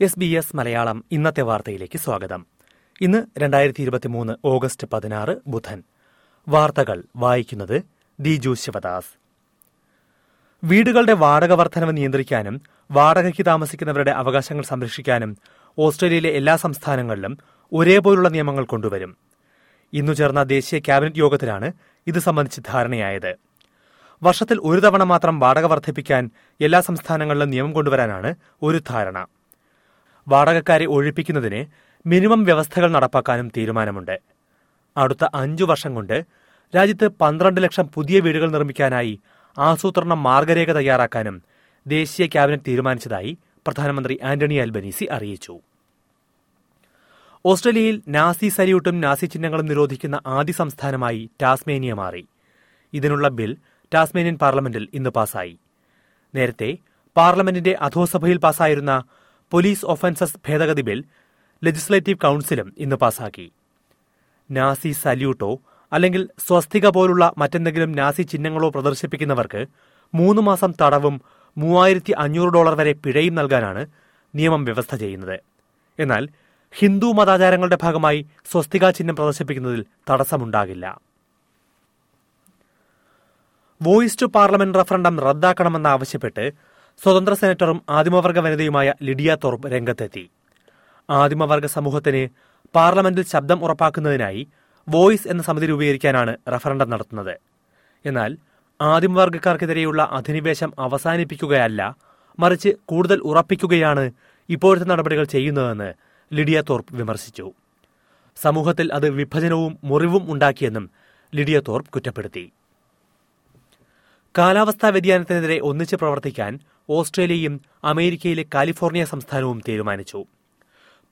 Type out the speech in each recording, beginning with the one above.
S B S Malayalam ഇന്നത്തെ വാർത്തയിലേക്ക് സ്വാഗതം. ഇന്ന് രണ്ടായിരത്തി ഇരുപത്തിമൂന്ന് ഓഗസ്റ്റ് പതിനാറ് ബുധൻ. വാർത്തകൾ വായിക്കുന്നത് ദിജു ശിവദാസ്. വീടുകളുടെ വാടക വർധനവ് നിയന്ത്രിക്കാനും വാടകയ്ക്ക് താമസിക്കുന്നവരുടെ അവകാശങ്ങൾ സംരക്ഷിക്കാനും ഓസ്ട്രേലിയയിലെ എല്ലാ സംസ്ഥാനങ്ങളിലും ഒരേപോലുള്ള നിയമങ്ങൾ കൊണ്ടുവരും. ഇന്നു ചേർന്ന ദേശീയ ക്യാബിനറ്റ് യോഗത്തിലാണ് ഇത് സംബന്ധിച്ച് ധാരണയായത്. വർഷത്തിൽ ഒരു തവണ മാത്രം വാടക വർദ്ധിപ്പിക്കാൻ എല്ലാ സംസ്ഥാനങ്ങളിലും നിയമം കൊണ്ടുവരാനാണ് ഒരു ധാരണ. വാടകക്കാരെ ഒഴിപ്പിക്കുന്നതിന് മിനിമം വ്യവസ്ഥകൾ നടപ്പാക്കാനും തീരുമാനമുണ്ട്. അടുത്ത അഞ്ചു വർഷം കൊണ്ട് രാജ്യത്ത് പന്ത്രണ്ട് ലക്ഷം പുതിയ വീടുകൾ നിർമ്മിക്കാനായി ആസൂത്രണ മാർഗരേഖ തയ്യാറാക്കാനും ദേശീയ ക്യാബിനറ്റ് തീരുമാനിച്ചതായി പ്രധാനമന്ത്രി ആന്റണി അൽബനീസി അറിയിച്ചു. ഓസ്ട്രേലിയയിൽ നാസി സല്യൂട്ടും നാസി ചിഹ്നങ്ങളും നിരോധിക്കുന്ന ആദ്യ സംസ്ഥാനമായി ടാസ്മേനിയ മാറി. ഇതിനുള്ള ബിൽ ടാസ്മേനിയൻ പാർലമെന്റിൽ ഇന്ന് പാസായി. നേരത്തെ പാർലമെന്റിന്റെ അധോസഭയിൽ പാസായിരുന്ന പോലീസ് ഒഫൻസസ് ഭേദഗതി ബിൽ ലെജിസ്ലേറ്റീവ് കൌൺസിലും ഇന്ന് പാസാക്കി. നാസി സല്യൂട്ടോ അല്ലെങ്കിൽ സ്വസ്തിക പോലുള്ള മറ്റെന്തെങ്കിലും നാസി ചിഹ്നങ്ങളോ പ്രദർശിപ്പിക്കുന്നവർക്ക് മൂന്ന് മാസം തടവും മൂവായിരത്തി അഞ്ഞൂറ് ഡോളർ വരെ പിഴയും നൽകാനാണ് നിയമം വ്യവസ്ഥ ചെയ്യുന്നത്. എന്നാൽ ഹിന്ദു മതാചാരങ്ങളുടെ ഭാഗമായി സ്വസ്തിക ചിഹ്നം പ്രദർശിപ്പിക്കുന്നതിൽ തടസ്സമുണ്ടാകില്ല. വോയിസ് ടു പാർലമെന്റ് റഫറണ്ടം റദ്ദാക്കണമെന്നാവശ്യപ്പെട്ട് സ്വതന്ത്ര സെനറ്ററും ആദിമവർഗ വനിതയുമായ ലിഡിയ തോർപ്പ് രംഗത്തെത്തി. ആദിമവർഗ സമൂഹത്തിന് പാർലമെന്റിൽ ശബ്ദം ഉറപ്പാക്കുന്നതിനായി വോയിസ് എന്ന സമിതി രൂപീകരിക്കാനാണ് റഫറണ്ടം നടത്തുന്നത്. എന്നാൽ ആദിമവർഗക്കാർക്കെതിരെയുള്ള അധിനിവേശം അവസാനിപ്പിക്കുകയല്ല മറിച്ച് കൂടുതൽ ഉറപ്പിക്കുകയാണ് ഇപ്പോഴത്തെ നടപടികൾ ചെയ്യുന്നതെന്ന് ലിഡിയ തോർപ്പ് വിമർശിച്ചു. സമൂഹത്തിൽ അത് വിഭജനവും മുറിവും ഉണ്ടാക്കിയെന്നും ലിഡിയ തോർപ്പ് കുറ്റപ്പെടുത്തി. കാലാവസ്ഥാ വ്യതിയാനത്തിനെതിരെ ഒന്നിച്ച് പ്രവർത്തിക്കാൻ ഓസ്ട്രേലിയയും അമേരിക്കയിലെ കാലിഫോർണിയ സംസ്ഥാനവും തീരുമാനിച്ചു.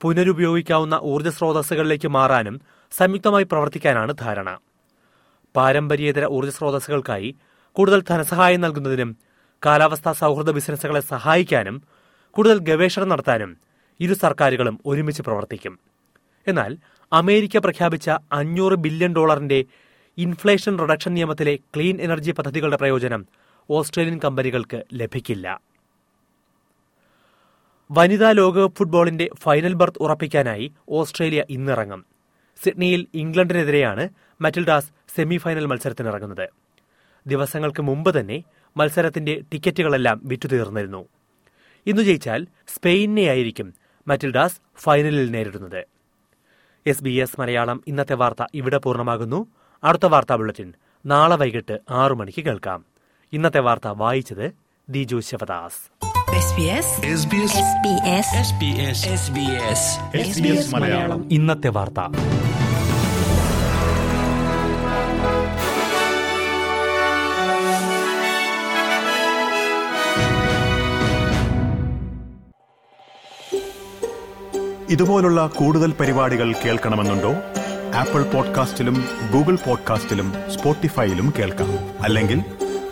പുനരുപയോഗിക്കാവുന്ന ഊർജ സ്രോതസ്സുകളിലേക്ക് മാറാനും സംയുക്തമായി പ്രവർത്തിക്കാനാണ് ധാരണ. പാരമ്പര്യേതര ഊർജ സ്രോതസ്സുകൾക്കായി കൂടുതൽ ധനസഹായം നൽകുന്നതിനും കാലാവസ്ഥാ സൗഹൃദ ബിസിനസ്സുകളെ സഹായിക്കാനും കൂടുതൽ ഗവേഷണം നടത്താനും ഇരു സർക്കാരുകളും ഒരുമിച്ച് പ്രവർത്തിക്കും. എന്നാൽ അമേരിക്ക പ്രഖ്യാപിച്ച അഞ്ഞൂറ് ബില്യൺ ഡോളറിന്റെ ഇൻഫ്ലേഷൻ റിഡക്ഷൻ നിയമത്തിലെ ക്ലീൻ എനർജി പദ്ധതികളുടെ പ്രയോജനം ഓസ്ട്രേലിയൻ കമ്പനികൾക്ക് ലഭിക്കില്ല. വനിതാ ലോകകപ്പ് ഫുട്ബോളിന്റെ ഫൈനൽ ബർത്ത് ഉറപ്പിക്കാനായി ഓസ്ട്രേലിയ ഇന്നിറങ്ങും. സിഡ്നിയിൽ ഇംഗ്ലണ്ടിനെതിരെയാണ് മറ്റിൽഡാസ് സെമിഫൈനൽ മത്സരത്തിനിറങ്ങുന്നത്. ദിവസങ്ങൾക്ക് മുമ്പ് തന്നെ മത്സരത്തിന്റെ ടിക്കറ്റുകളെല്ലാം വിറ്റുതീർന്നിരുന്നു. ഇന്നു ജയിച്ചാൽ സ്പെയിനെയായിരിക്കും മറ്റിൽഡാസ് ഫൈനലിൽ നേരിടുന്നത്. എസ് ബി എസ് മലയാളം ഇന്നത്തെ വാർത്ത ഇവിടെ പൂർണമാകുന്നു. അടുത്ത വാർത്താ ബുള്ളറ്റിൻ നാളെ വൈകിട്ട് ആറു മണിക്ക് കേൾക്കാം. ഇന്നത്തെ വാർത്ത വായിച്ചത് Diju Sivadas. SBS SBS SBS SBS SBS SBS Malayalam. ഇന്നത്തെ വാർത്ത. ഇതുപോലുള്ള കൂടുതൽ പരിപാടികൾ കേൾക്കണമെന്നുണ്ടോ? ആപ്പിൾ പോഡ്കാസ്റ്റിലും ഗൂഗിൾ പോഡ്കാസ്റ്റിലും സ്പോട്ടിഫൈയിലും കേൾക്കാം. അല്ലെങ്കിൽ